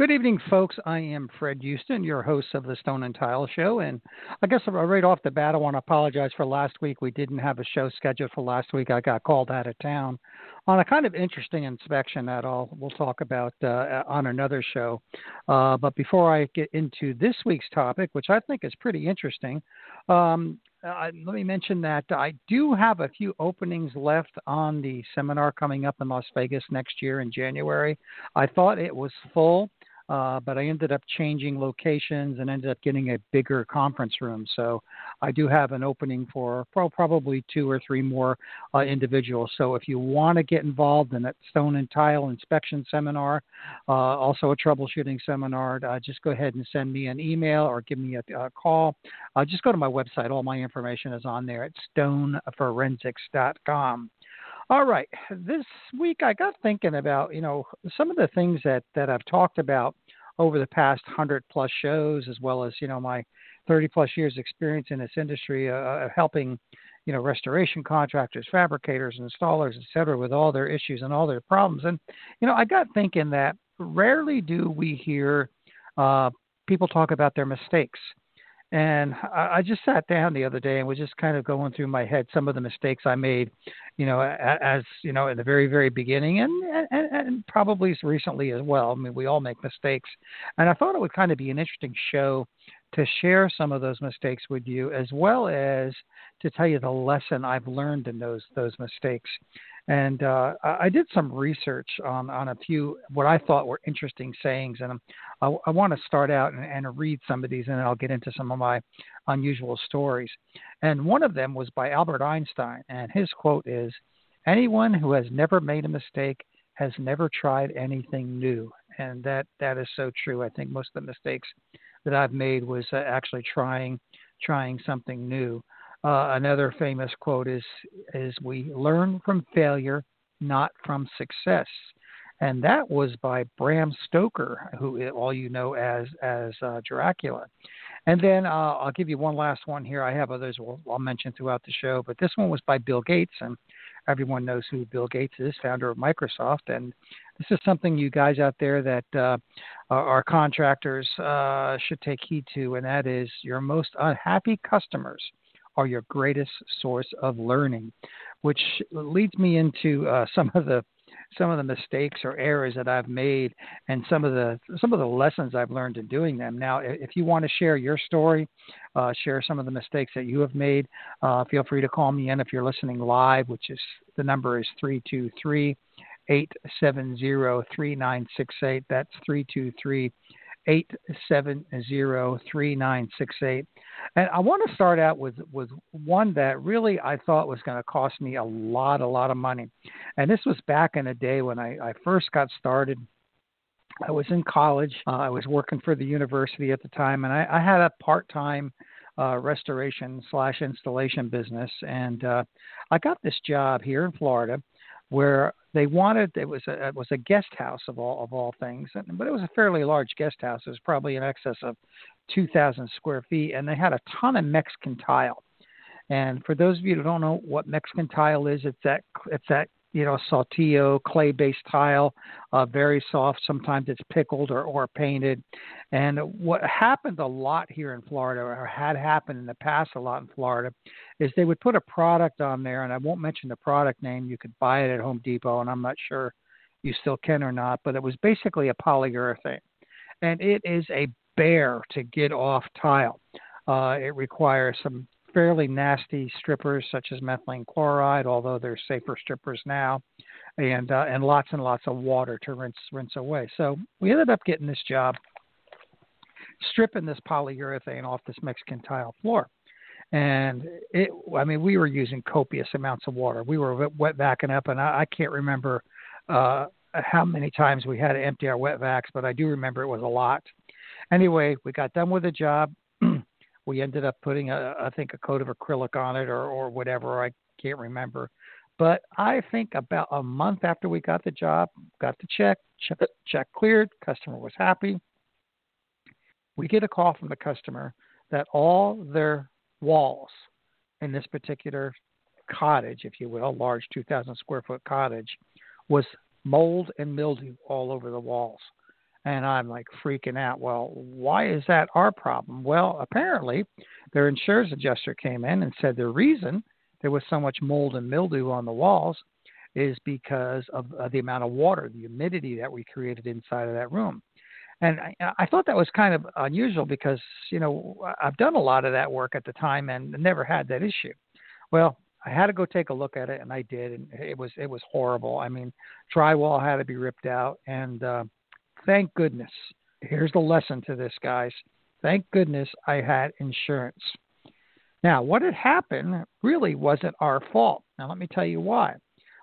Good evening, folks. I am Fred Houston, your host of the Stone and Tile Show. And I guess right off the bat, I want to apologize for last week. We didn't have a show scheduled for last week. I got called out of town on a kind of interesting inspection that I'll, we'll talk about uh, on another show. Uh, but before I get into this week's topic, which I think is pretty interesting, um, let me mention that I do have a few openings left on the seminar coming up in Las Vegas next year in January. I thought it was full. Uh, but I ended up changing locations and ended up getting a bigger conference room. So I do have an opening for probably two or three more uh, individuals. So if you want to get involved in that stone and tile inspection seminar, uh, also a troubleshooting seminar, uh, just go ahead and send me an email or give me a, a call. Uh, just go to my website. All my information is on there at stoneforensics.com. All right. This week I got thinking about, you know, some of the things that, that I've talked about over the past 100 plus shows, as well as, you know, my 30 plus years experience in this industry uh, uh, helping, you know, restoration contractors, fabricators, installers, et cetera, with all their issues and all their problems. And, you know, I got thinking that rarely do we hear uh, people talk about their mistakes. And I, I just sat down the other day and was just kind of going through my head some of the mistakes I made, you know, as you know, in the very, very beginning, and and, and probably recently as well. I mean, we all make mistakes, and I thought it would kind of be an interesting show to share some of those mistakes with you, as well as to tell you the lesson I've learned in those those mistakes. And uh, I did some research on, on a few what I thought were interesting sayings, and I, I want to start out and, and, read some of these, and then I'll get into some of my unusual stories. And one of them was by Albert Einstein, and his quote is, "Anyone who has never made a mistake has never tried anything new." And that that is so true. I think most of the mistakes that I've made was uh, actually trying trying something new. Uh, another famous quote is is we learn from failure, not from success, and that was by Bram Stoker, who all you know as as uh, Dracula. And then uh, I'll give you one last one here. I have others we'll, I'll mention throughout the show, but this one was by Bill Gates, and everyone knows who Bill Gates is, founder of Microsoft. And this is something you guys out there that uh, are contractors uh, should take heed to, and that is your most unhappy customers are your greatest source of learning, which leads me into uh, some of the some of the mistakes or errors that I've made and some of the some of the lessons I've learned in doing them. Now, if you want to share your story, uh, share some of the mistakes that you have made, uh, feel free to call me in if you're listening live, which is the number is three two three eight seven zero three nine six eight. That's three two three. 870-3968. And I want to start out with, with one that really I thought was going to cost me a lot, a lot of money. And this was back in the day when I, I first got started. I was in college. Uh, I was working for the university at the time, and I, I had a part-time uh, restoration slash installation business. And uh, I got this job here in Florida where they wanted it was a it was a guest house of all of all things, but it was a fairly large guest house. It was probably in excess of 2,000 square feet, and they had a ton of Mexican tile. And for those of you who don't know what Mexican tile is, it's that it's that you know, saltillo clay-based tile, uh, very soft. Sometimes it's pickled or, or painted. And what happened a lot here in Florida, or had happened in the past a lot in Florida, is they would put a product on there, and I won't mention the product name. You could buy it at Home Depot, and I'm not sure you still can or not, but it was basically a polyurethane, and it is a bear to get off tile. Uh, it requires some fairly nasty strippers such as methylene chloride, although there's safer strippers now, and uh, and lots and lots of water to rinse rinse away. So we ended up getting this job, stripping this polyurethane off this Mexican tile floor. And it, I mean, we were using copious amounts of water. We were wet backing up, and I, I can't remember uh, how many times we had to empty our wet vacs, but I do remember it was a lot. Anyway, we got done with the job. We ended up putting a, I think a coat of acrylic on it or, or whatever. I can't remember. But I think about a month after we got the job, got the check, check, check cleared, customer was happy. We get a call from the customer that all their walls in this particular cottage, if you will, large 2,000 square foot cottage, was mold and mildew all over the walls. And I'm like freaking out. Well, why is that our problem? Well, apparently, their insurance adjuster came in and said the reason there was so much mold and mildew on the walls is because of uh, the amount of water, the humidity that we created inside of that room. And I, I thought that was kind of unusual because, you know, I've done a lot of that work at the time and never had that issue. Well, I had to go take a look at it, and I did, and it was it was horrible. I mean, drywall had to be ripped out, and uh, thank goodness. Here's the lesson to this, guys. Thank goodness I had insurance. Now, what had happened really wasn't our fault. Now, let me tell you why.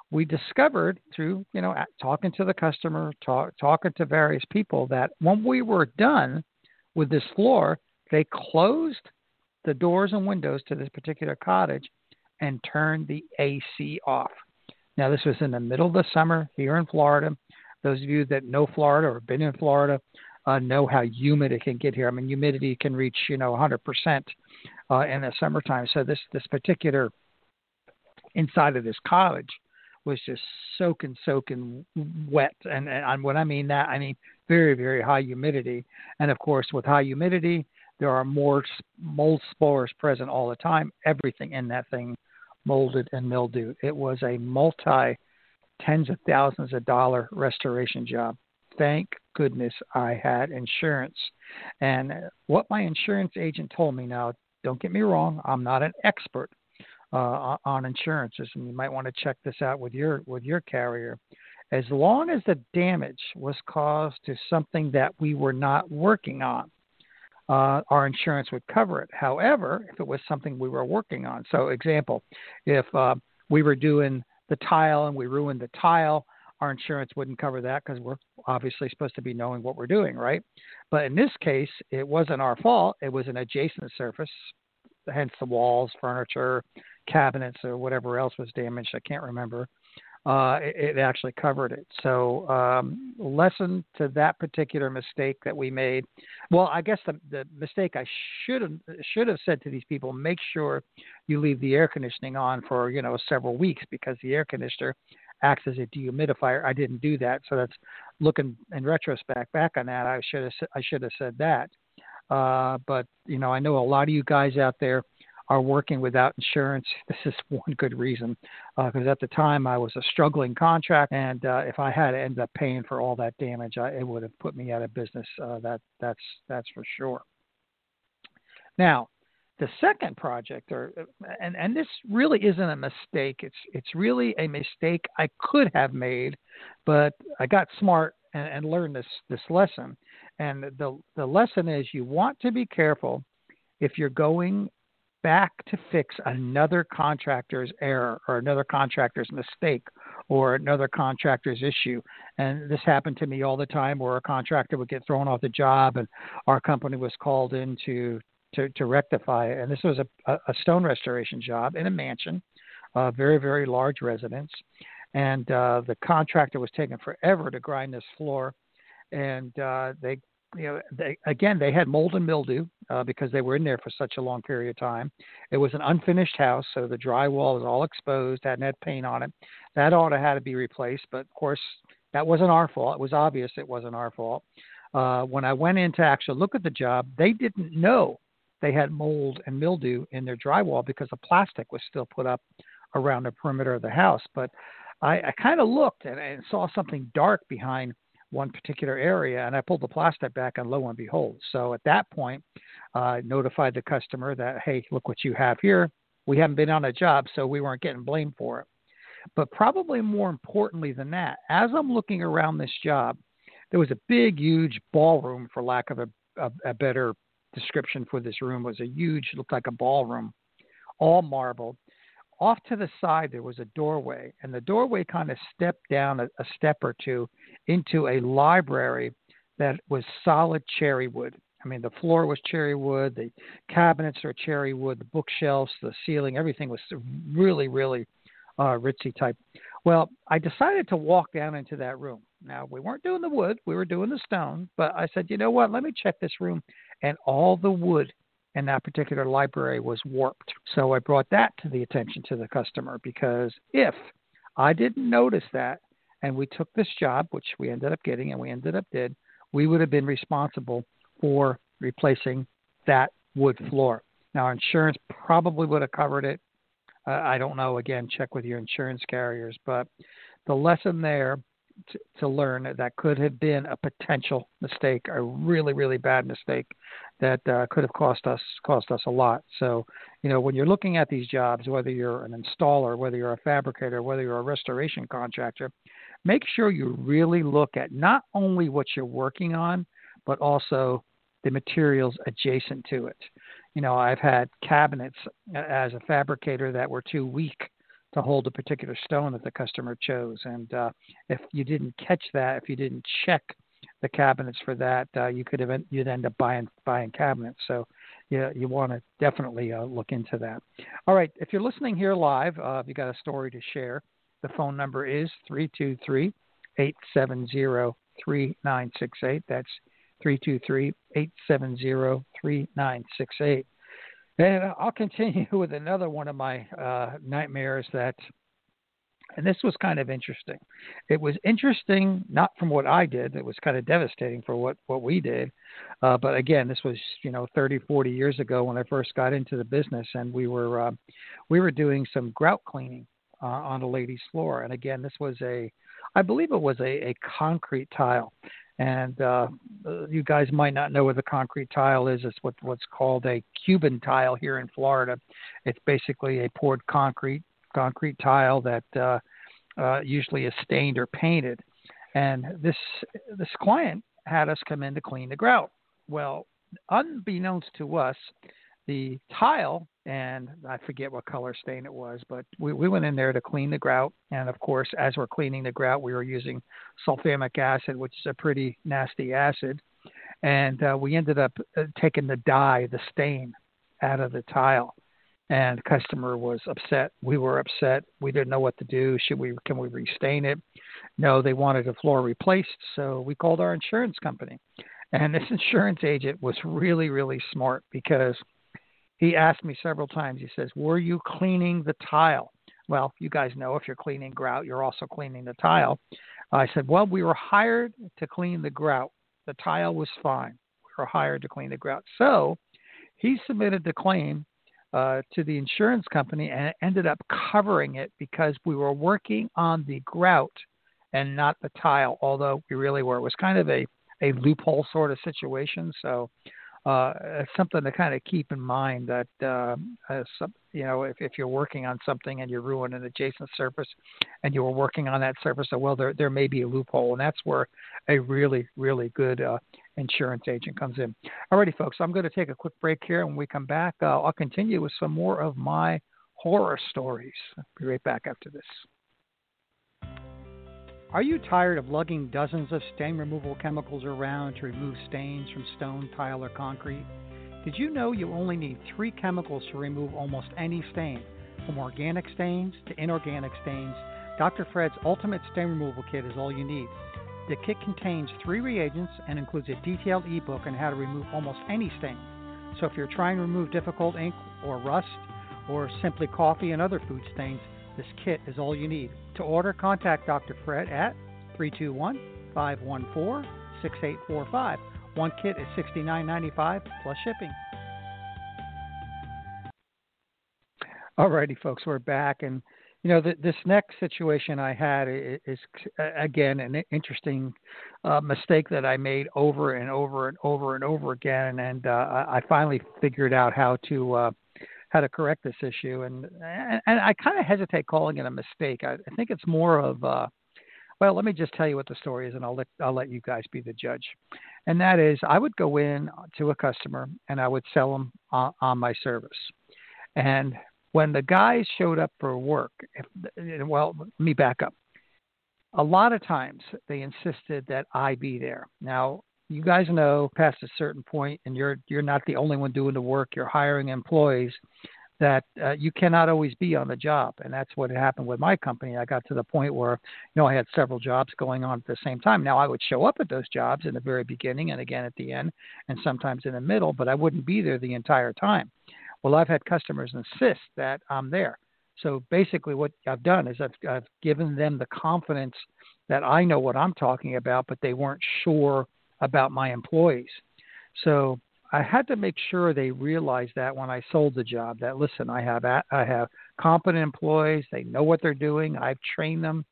We discovered through, you know, talking to the customer, talk, talking to various people, that when we were done with this floor, they closed the doors and windows to this particular cottage and turned the AC off. Now, this was in the middle of the summer here in Florida. Those of you that know Florida or have been in Florida uh, know how humid it can get here. I mean, humidity can reach you know 100% uh, in the summertime. So this this particular inside of this college was just soaking, soaking wet. And, and when I mean that, I mean very, very high humidity. And of course, with high humidity, there are more mold spores present all the time. Everything in that thing molded and mildewed. It was a multi tens of thousands of dollar restoration job. Thank goodness I had insurance. And what my insurance agent told me now, don't get me wrong, I'm not an expert uh, on insurances, and you might want to check this out with your with your carrier. As long as the damage was caused to something that we were not working on, uh, our insurance would cover it. However, if it was something we were working on, so example, if uh, we were doing the tile and we ruined the tile, our insurance wouldn't cover that because we're obviously supposed to be knowing what we're doing, right? But in this case, it wasn't our fault. It was an adjacent surface, hence the walls, furniture, cabinets, or whatever else was damaged. I can't remember uh, it, it, actually covered it. So, um, lesson to that particular mistake that we made. Well, I guess the, the mistake I should have should have said to these people: make sure you leave the air conditioning on for you know several weeks because the air conditioner acts as a dehumidifier. I didn't do that, so that's looking in retrospect back on that. I should have I should have said that. Uh, but you know, I know a lot of you guys out there are working without insurance. This is one good reason because uh, at the time I was a struggling contract, and uh, if I had to end up paying for all that damage, I, it would have put me out of business. Uh, that that's that's for sure. Now, the second project, or and and this really isn't a mistake. It's it's really a mistake I could have made, but I got smart and, and learned this this lesson. And the the lesson is you want to be careful if you're going back to fix another contractor's error or another contractor's mistake or another contractor's issue. And this happened to me all the time where a contractor would get thrown off the job and our company was called in to, to, to rectify it. And this was a, a stone restoration job in a mansion, a very, very large residence. And uh, the contractor was taking forever to grind this floor. And uh, they you know, they, again, they had mold and mildew uh, because they were in there for such a long period of time. It was an unfinished house, so the drywall was all exposed, hadn't had paint on it. That ought to had to be replaced, but of course, that wasn't our fault. It was obvious it wasn't our fault. Uh, when I went in to actually look at the job, they didn't know they had mold and mildew in their drywall because the plastic was still put up around the perimeter of the house. But I, I kind of looked and, and saw something dark behind one particular area, and I pulled the plastic back, and lo and behold. So at that point, uh, notified the customer that, hey, look what you have here. We haven't been on a job, so we weren't getting blamed for it. But probably more importantly than that, as I'm looking around this job, there was a big, huge ballroom, for lack of a, a, a better description for this room. It was a huge, looked like a ballroom, all marble off to the side there was a doorway, and the doorway kind of stepped down a, a step or two into a library that was solid cherry wood. I mean, the floor was cherry wood, the cabinets are cherry wood, the bookshelves, the ceiling, everything was really, really uh, ritzy type. Well, I decided to walk down into that room. Now, we weren't doing the wood, we were doing the stone, but I said, you know what, let me check this room. And all the wood and that particular library was warped. So I brought that to the attention to the customer because if I didn't notice that and we took this job, which we ended up getting and we ended up did, we would have been responsible for replacing that wood floor. Now, insurance probably would have covered it. Uh, I don't know. Again, check with your insurance carriers. But the lesson there to, to learn that, could have been a potential mistake, a really, really bad mistake that uh, could have cost us cost us a lot. So, you know, when you're looking at these jobs, whether you're an installer, whether you're a fabricator, whether you're a restoration contractor, make sure you really look at not only what you're working on, but also the materials adjacent to it. You know, I've had cabinets as a fabricator that were too weak to hold a particular stone that the customer chose. And uh, if you didn't catch that, if you didn't check the cabinets for that, uh, you could have you'd end up buying buying cabinets. So yeah, you want to definitely uh, look into that. All right, if you're listening here live, uh, if you got a story to share, the phone number is 323 870 3968. That's 323 870 3968. And I'll continue with another one of my uh, nightmares that, and this was kind of interesting. It was interesting, not from what I did, it was kind of devastating for what, what we did. Uh, but again, this was, you know, 30, 40 years ago when I first got into the business and we were, uh, we were doing some grout cleaning uh, on a lady's floor. And again, this was a, I believe it was a, a concrete tile. And uh, you guys might not know what the concrete tile is. It's what, what's called a Cuban tile here in Florida. It's basically a poured concrete concrete tile that uh, uh, usually is stained or painted. And this this client had us come in to clean the grout. Well, unbeknownst to us, the tile, and I forget what color stain it was, but we, we went in there to clean the grout. And of course, as we're cleaning the grout, we were using sulfamic acid, which is a pretty nasty acid. And uh, we ended up uh, taking the dye, the stain, out of the tile. And the customer was upset. We were upset. We didn't know what to do. Should we? Can we restain it? No, they wanted the floor replaced. So we called our insurance company. And this insurance agent was really, really smart because he asked me several times. He says, "Were you cleaning the tile?" Well, you guys know if you're cleaning grout, you're also cleaning the tile. I said, "Well, we were hired to clean the grout. The tile was fine. We were hired to clean the grout." So he submitted the claim uh, to the insurance company and ended up covering it because we were working on the grout and not the tile, although we really were. It was kind of a, a loophole sort of situation. So uh, it's something to kind of keep in mind that uh, some, you know if, if you're working on something and you ruin an adjacent surface and you were working on that surface well there there may be a loophole and that's where a really really good uh, insurance agent comes in. Alrighty folks i'm going to take a quick break here. And when we come back uh, i'll continue with some more of my horror stories. I'll be right back after this are you tired of lugging dozens of stain removal chemicals around to remove stains from stone, tile, or concrete? Did you know you only need three chemicals to remove almost any stain? From organic stains to inorganic stains, Dr. Fred's Ultimate Stain Removal Kit is all you need. The kit contains three reagents and includes a detailed ebook on how to remove almost any stain. So if you're trying to remove difficult ink or rust or simply coffee and other food stains, this kit is all you need. To order, contact Dr. Fred at 321 514 6845. One kit is $69.95 plus shipping. Alrighty, folks, we're back. And you know, the, this next situation I had is, is again an interesting uh, mistake that I made over and over and over and over again, and uh, I finally figured out how to uh, how to correct this issue. And and, I kind of hesitate calling it a mistake. I, I think it's more of uh, well, let me just tell you what the story is, and I'll let I'll let you guys be the judge. And that is, I would go in to a customer and I would sell them on, on my service. And when the guys showed up for work, if, well, let me back up. A lot of times they insisted that I be there. Now, you guys know past a certain point, and you're you're not the only one doing the work. You're hiring employees that uh, you cannot always be on the job, and that's what happened with my company. I got to the point where you know I had several jobs going on at the same time. Now I would show up at those jobs in the very beginning and again at the end, and sometimes in the middle, but I wouldn't be there the entire time. Well, I've had customers insist that I'm there. So basically, what I've done is I've, I've given them the confidence that I know what I'm talking about, but they weren't sure about my employees. So I had to make sure they realized that when I sold the job, that listen, I have I have competent employees. They know what they're doing. I've trained them.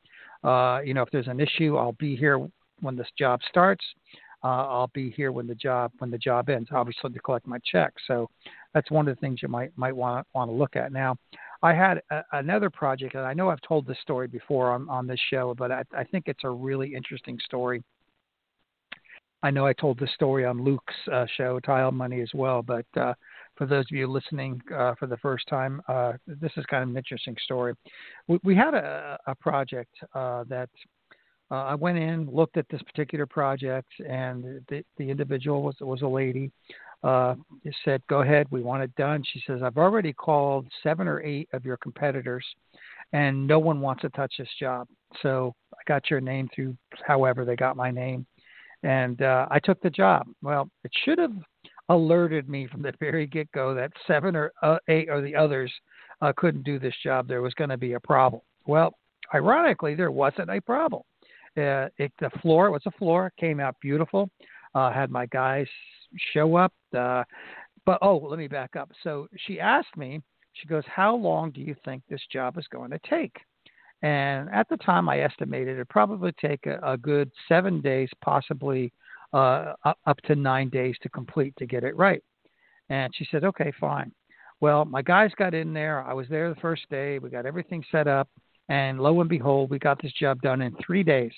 Uh, you know, if there's an issue, I'll be here when this job starts. Uh, I'll be here when the job when the job ends. Obviously, to collect my check. So that's one of the things you might might want want to look at. Now, I had a, another project, and I know I've told this story before on on this show, but I, I think it's a really interesting story. I know I told this story on Luke's uh, show, Tile Money, as well. But uh, for those of you listening uh, for the first time, uh, this is kind of an interesting story. We, we had a, a project uh, that uh, I went in, looked at this particular project, and the, the individual was was a lady. Said, "Go ahead, we want it done." She says, "I've already called seven or eight of your competitors, and no one wants to touch this job. So I got your name through, however they got my name." And uh, I took the job. Well, it should have alerted me from the very get go that seven or uh, eight or the others uh, couldn't do this job. There was going to be a problem. Well, ironically, there wasn't a problem. Uh, it, the floor was a floor, came out beautiful. Uh, had my guys show up. Uh, but oh, let me back up. So she asked me, she goes, How long do you think this job is going to take? And at the time, I estimated it probably take a, a good seven days, possibly uh, up to nine days to complete to get it right. And she said, okay, fine. Well, my guys got in there. I was there the first day. We got everything set up. And lo and behold, we got this job done in three days.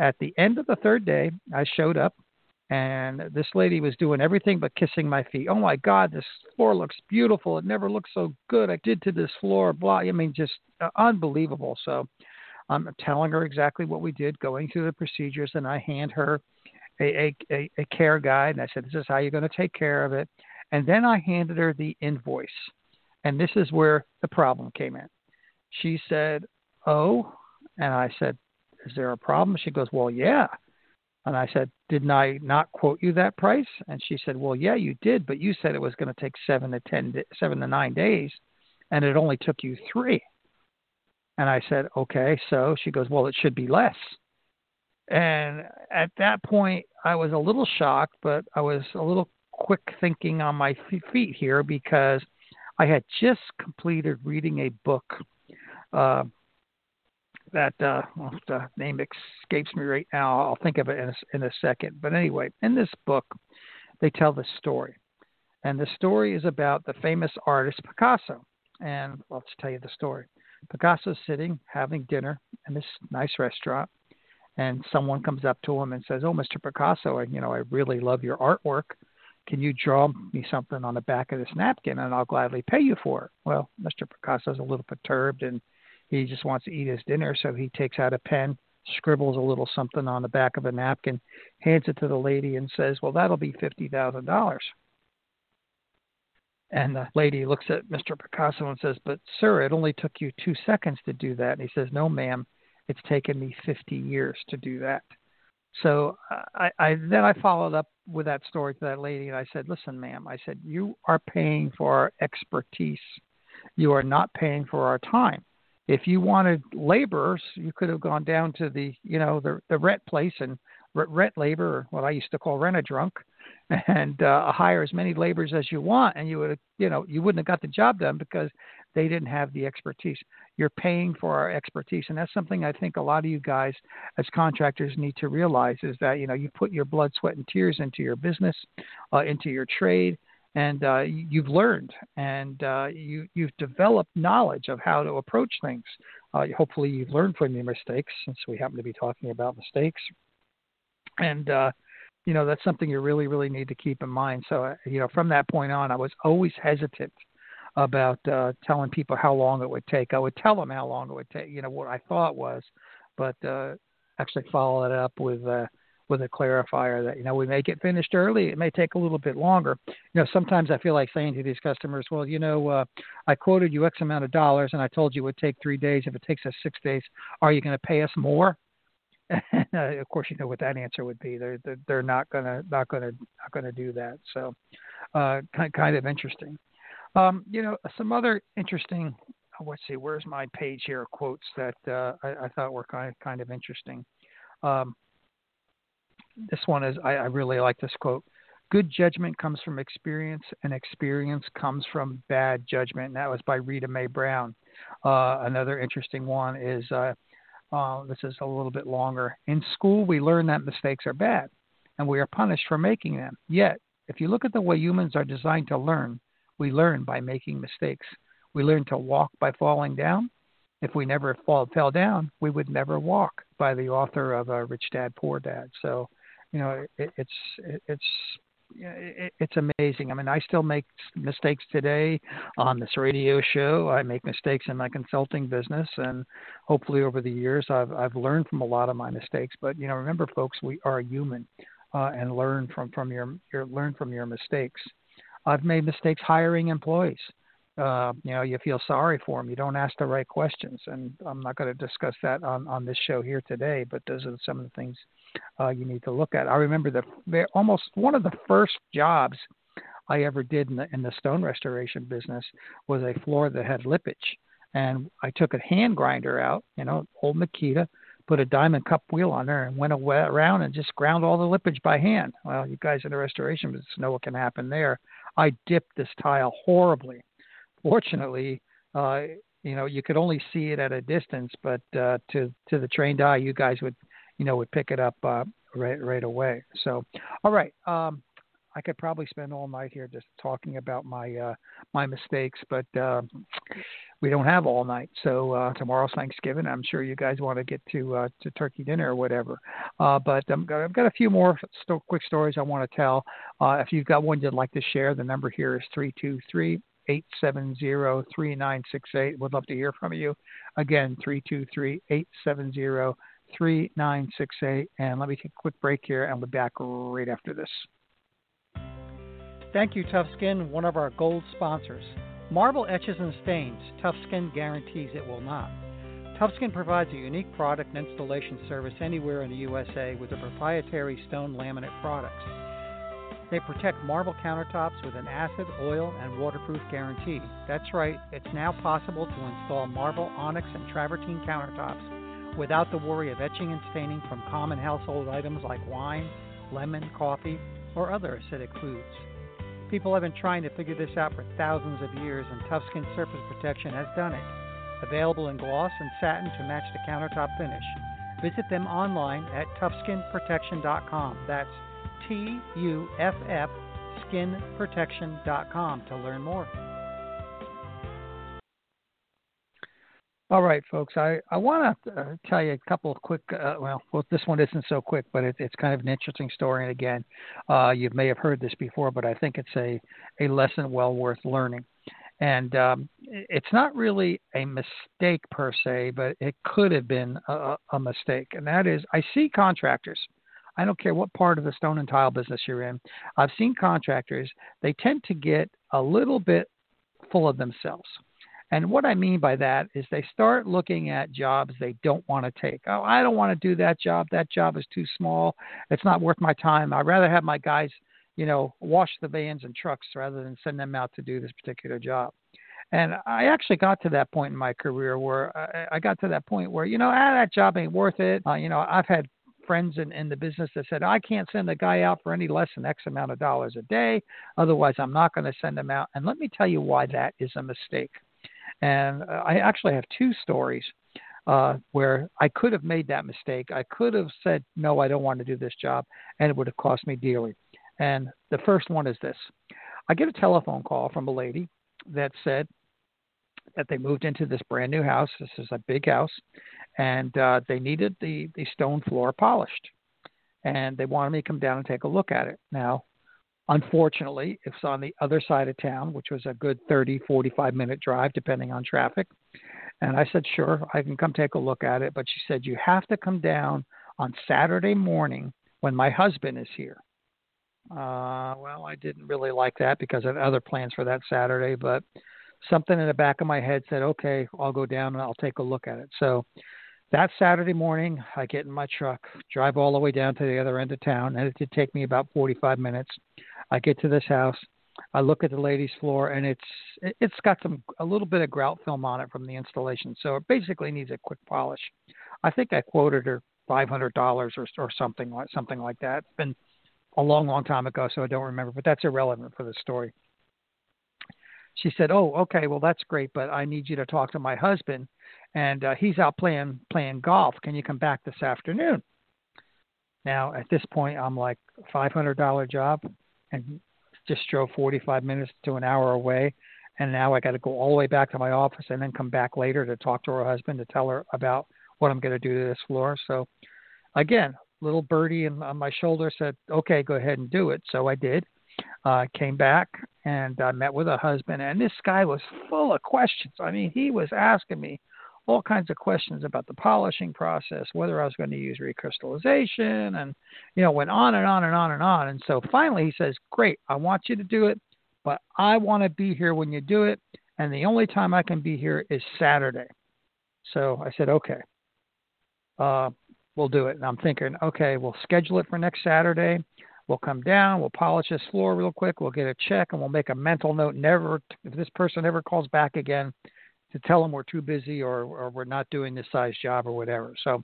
At the end of the third day, I showed up and this lady was doing everything but kissing my feet. Oh my God, this floor looks beautiful. It never looked so good. I did to this floor, blah. I mean, just uh, unbelievable. So I'm telling her exactly what we did, going through the procedures, and I hand her a, a, a care guide, and I said, "This is how you're going to take care of it." And then I handed her the invoice, and this is where the problem came in. She said, "Oh," and I said, "Is there a problem?" She goes, "Well, yeah." And I said, Didn't I not quote you that price? And she said, Well, yeah, you did, but you said it was going to take seven to ten, seven to nine days, and it only took you three. And I said, Okay, so she goes, Well, it should be less. And at that point, I was a little shocked, but I was a little quick thinking on my feet here because I had just completed reading a book uh, that uh, the name escapes me right now. I'll think of it in a, in a second. But anyway, in this book, they tell the story, and the story is about the famous artist Picasso. And just tell you the story. Picasso's sitting having dinner in this nice restaurant, and someone comes up to him and says, "Oh, Mr. Picasso, I, you know, I really love your artwork. Can you draw me something on the back of this napkin, and I'll gladly pay you for it?" Well, Mr. Picasso's a little perturbed and he just wants to eat his dinner, so he takes out a pen, scribbles a little something on the back of a napkin, hands it to the lady, and says, Well, that'll be $50,000. And the lady looks at Mr. Picasso and says, But, sir, it only took you two seconds to do that. And he says, No, ma'am, it's taken me 50 years to do that. So I, I then I followed up with that story to that lady, and I said, "Listen, ma'am," I said, "You are paying for our expertise. You are not paying for our time if you wanted laborers, you could have gone down to the you know the the rent place and rent labor, or what I used to call rent a drunk, and uh, hire as many laborers as you want, and you would have you know you wouldn't have got the job done because they didn't have the expertise. you're paying for our expertise, and that's something I think a lot of you guys as contractors need to realize is that you know you put your blood, sweat, and tears into your business, uh, into your trade, and uh, you've learned and uh, you you've developed knowledge of how to approach things. Uh, hopefully, you've learned from your mistakes, since we happen to be talking about mistakes, and uh, you know that's something you really really need to keep in mind. So uh, you know from that point on, I was always hesitant about uh, telling people how long it would take. I would tell them how long it would take, you know, what I thought was, but actually follow it up with with a clarifier that you know we may get finished early. It may take a little bit longer. You know, sometimes I feel like saying to these customers, well, you know, uh, I quoted you X amount of dollars, and I told you it would take three days. If it takes us six days, are you going to pay us more? And, of course, you know what that answer would be. They're they're, they're not gonna not gonna not gonna do that. So, uh, kind kind of interesting. Um, you know, some other interesting. Oh, let's see, where's my page here? Quotes that uh, I, I, thought were kind of, kind of interesting. Um, this one is I, I, really like this quote. Good judgment comes from experience, and experience comes from bad judgment. And that was by Rita Mae Brown. Uh, another interesting one is uh, uh, this is a little bit longer. In school, we learn that mistakes are bad, and we are punished for making them. Yet, if you look at the way humans are designed to learn, we learn by making mistakes. We learn to walk by falling down. If we never fall, fell down, we would never walk. By the author of uh, Rich Dad Poor Dad. So, you know, it, it's it, it's it, it's amazing. I mean, I still make mistakes today on this radio show. I make mistakes in my consulting business, and hopefully over the years, I've I've learned from a lot of my mistakes. But you know, remember, folks, we are human, uh, and learn from from your your learn from your mistakes. I've made mistakes hiring employees. Uh, you know, you feel sorry for them. You don't ask the right questions, and I'm not going to discuss that on on this show here today. But those are some of the things uh, you need to look at. I remember the almost one of the first jobs I ever did in the in the stone restoration business was a floor that had lippage, and I took a hand grinder out, you know, old Makita, put a diamond cup wheel on there and went around and just ground all the lippage by hand. Well, you guys in the restoration business know what can happen there. I dipped this tile horribly. Fortunately, uh, you know, you could only see it at a distance, but uh, to to the trained eye, you guys would, you know, would pick it up uh, right right away. So, all right, um, I could probably spend all night here just talking about my uh, my mistakes, but uh, we don't have all night. So uh, tomorrow's Thanksgiving. I'm sure you guys want to get to uh, to turkey dinner or whatever. Uh, but i I've got a few more st- quick stories I want to tell. Uh, if you've got one you'd like to share, the number here is three two three. 870-3968. Would love to hear from you. Again, 323-870-3968. And let me take a quick break here and we'll be back right after this. Thank you, Tough Skin, one of our gold sponsors. Marble etches and stains. Tough Skin guarantees it will not. TuffSkin provides a unique product and installation service anywhere in the USA with their proprietary stone laminate products. They protect marble countertops with an acid, oil, and waterproof guarantee. That's right, it's now possible to install marble, onyx, and travertine countertops without the worry of etching and staining from common household items like wine, lemon, coffee, or other acidic foods. People have been trying to figure this out for thousands of years, and TuffSkin Surface Protection has done it. Available in gloss and satin to match the countertop finish. Visit them online at tuffskinprotection.com. That's T U F F skinprotection.com to learn more. All right, folks. I, I want to uh, tell you a couple of quick. Uh, well, well, this one isn't so quick, but it, it's kind of an interesting story. And again, uh, you may have heard this before, but I think it's a a lesson well worth learning. And um, it's not really a mistake per se, but it could have been a, a mistake. And that is, I see contractors. I don't care what part of the stone and tile business you're in. I've seen contractors. They tend to get a little bit full of themselves and what I mean by that is they start looking at jobs they don't want to take. Oh, I don't want to do that job. That job is too small. It's not worth my time. I'd rather have my guys, you know, wash the vans and trucks rather than send them out to do this particular job. And I actually got to that point in my career where I, got to that point where, you know, ah, that job ain't worth it. Uh, you know, I've had friends in, in the business that said, I can't send a guy out for any less than X amount of dollars a day. Otherwise, I'm not going to send him out. And let me tell you why that is a mistake And I actually have two stories uh, where I could have made that mistake. I could have said, no, I don't want to do this job, and it would have cost me dearly. And the first one is this I get a telephone call from a lady that said that they moved into this brand new house. This is a big house, and uh, they needed the, the stone floor polished. And they wanted me to come down and take a look at it. Now, unfortunately, it's on the other side of town, which was a good 30, 45 minute drive, depending on traffic. And I said, sure, I can come take a look at it. But she said, you have to come down on Saturday morning when my husband is here. Uh, well, I didn't really like that because I had other plans for that Saturday, but something in the back of my head said, okay, I'll go down and I'll take a look at it. So that Saturday morning, I get in my truck, drive all the way down to the other end of town, and it did take me about 45 minutes. I get to this house. I look at the ladies' floor, and it's it's got some a little bit of grout film on it from the installation, so it basically needs a quick polish. I think I quoted her five hundred dollars or or something like something like that. It's been a long, long time ago, so I don't remember, but that's irrelevant for the story. She said, "Oh, okay, well that's great, but I need you to talk to my husband, and uh, he's out playing playing golf. Can you come back this afternoon?" Now, at this point, I'm like, five hundred dollar job, and just drove 45 minutes to an hour away. And now I got to go all the way back to my office and then come back later to talk to her husband to tell her about what I'm going to do to this floor. So, again, little birdie on my shoulder said, "Okay, go ahead and do it." So I did. Uh, came back and I met with her husband, and this guy was full of questions. I mean, he was asking me all kinds of questions about the polishing process, whether I was going to use recrystallization, and you know, went on and on and on and on. And so finally, he says, "Great, I want you to do it, but I want to be here when you do it, and the only time I can be here is Saturday." So I said, "Okay, uh, we'll do it." And I'm thinking, "Okay, we'll schedule it for next Saturday." We'll come down, we'll polish this floor real quick, we'll get a check, and we'll make a mental note never, if this person ever calls back again, to tell them we're too busy or, or we're not doing this size job or whatever. So,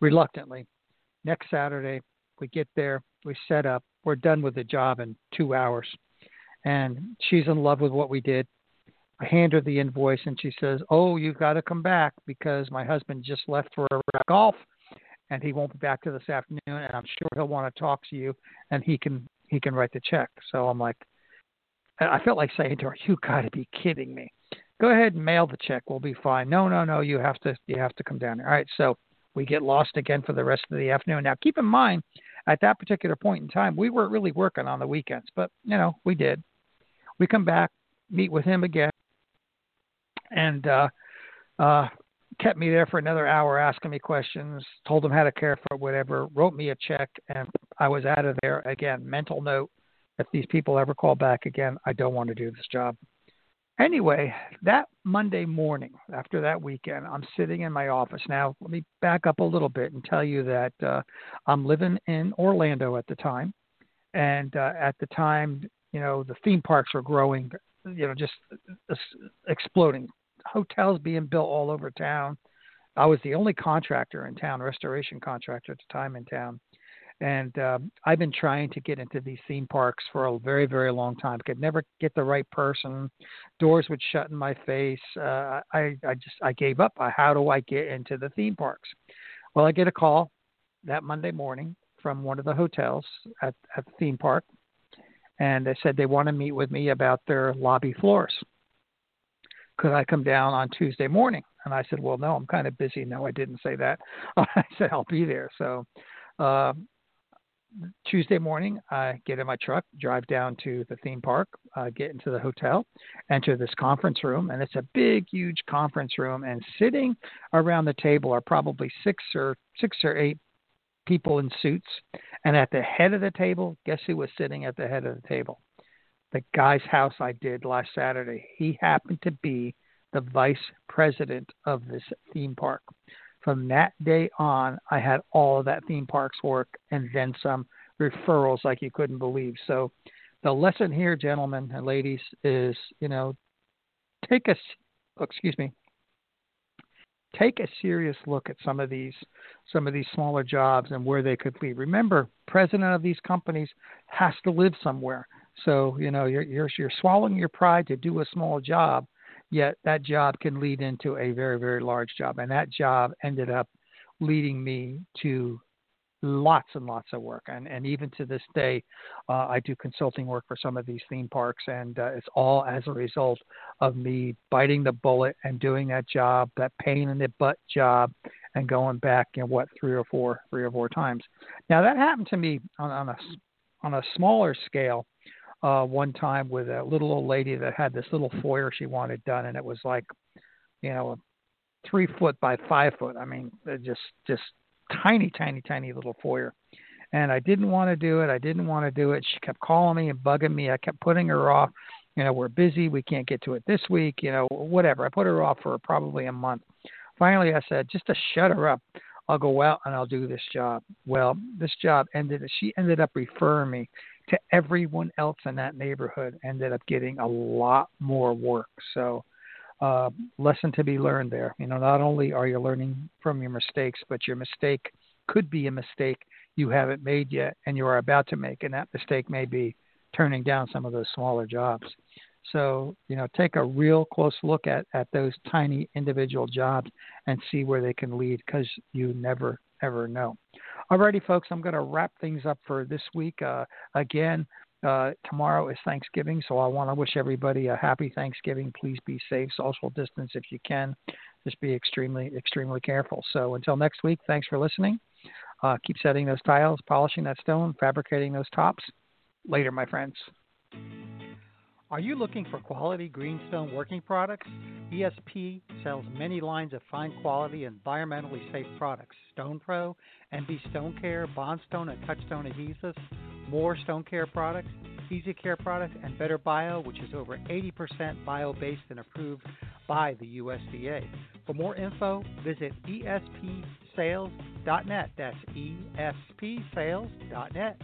reluctantly, next Saturday, we get there, we set up, we're done with the job in two hours. And she's in love with what we did. I hand her the invoice and she says, Oh, you've got to come back because my husband just left for a golf and he won't be back to this afternoon and I'm sure he'll want to talk to you and he can he can write the check. So I'm like I felt like saying to her, You gotta be kidding me go ahead and mail the check. We'll be fine. No, no, no. You have to you have to come down. Here. All right. So we get lost again for the rest of the afternoon. Now keep in mind, at that particular point in time, we weren't really working on the weekends, but you know we did. We come back, meet with him again, and uh, uh, kept me there for another hour asking me questions. Told him how to care for whatever. Wrote me a check, and I was out of there again. Mental note: if these people ever call back again, I don't want to do this job. Anyway, that Monday morning after that weekend, I'm sitting in my office. Now, let me back up a little bit and tell you that uh, I'm living in Orlando at the time. And uh, at the time, you know, the theme parks were growing, you know, just uh, exploding. Hotels being built all over town. I was the only contractor in town, restoration contractor at the time in town. And um, I've been trying to get into these theme parks for a very, very long time. Could never get the right person. Doors would shut in my face. Uh, I, I just, I gave up. How do I get into the theme parks? Well, I get a call that Monday morning from one of the hotels at, at the theme park, and they said they want to meet with me about their lobby floors. Could I come down on Tuesday morning? And I said, Well, no, I'm kind of busy. No, I didn't say that. I said I'll be there. So uh, Tuesday morning, I get in my truck, drive down to the theme park, uh, get into the hotel, enter this conference room, and it's a big, huge conference room. And sitting around the table are probably six or six or eight people in suits. And at the head of the table, guess who was sitting at the head of the table? The guy's house I did last Saturday. He happened to be the vice president of this theme park from that day on, I had all of that theme parks work and then some referrals like you couldn't believe. So the lesson here, gentlemen and ladies, is you know, take a oh, excuse me, take a serious look at some of these some of these smaller jobs and where they could lead. Remember, president of these companies has to live somewhere. So you know, you're you're you're swallowing your pride to do a small job Yet that job can lead into a very, very large job. And that job ended up leading me to lots and lots of work. And, and even to this day, uh, I do consulting work for some of these theme parks. And uh, it's all as a result of me biting the bullet and doing that job, that pain in the butt job, and going back, you know, what, three or four, three or four times. Now, that happened to me on, on, a, on a smaller scale. Uh, one time with a little old lady that had this little foyer she wanted done, and it was like, you know, three foot by five foot. I mean, just just tiny, tiny, tiny little foyer. And I didn't want to do it. I didn't want to do it. She kept calling me and bugging me. I kept putting her off. You know, we're busy. We can't get to it this week. You know, whatever. I put her off for probably a month. Finally, I said, just to shut her up, I'll go out and I'll do this job. Well, this job ended. She ended up referring me to everyone else in that neighborhood. Ended up getting a lot more work. So uh, lesson to be learned there. You know, not only are you learning from your mistakes, but your mistake could be a mistake you haven't made yet and you are about to make, and that mistake may be turning down some of those smaller jobs. So, you know, take a real close look at, at those tiny individual jobs and see where they can lead because you never, ever know. Alrighty, folks, I'm going to wrap things up for this week. Uh, again, uh, tomorrow is Thanksgiving, so I want to wish everybody a happy Thanksgiving. Please be safe, social distance if you can. Just be extremely, extremely careful. So until next week, thanks for listening. Uh, keep setting those tiles, polishing that stone, fabricating those tops. Later, my friends. Are you looking for quality greenstone working products? ESP sells many lines of fine quality, environmentally safe products. Stone Pro, MB Stone Care, Bondstone and Touchstone adhesives, more Stone Care products, Easy Care products, and Better Bio, which is over 80% bio based and approved by the USDA. For more info, visit espsales.net. That's espsales.net.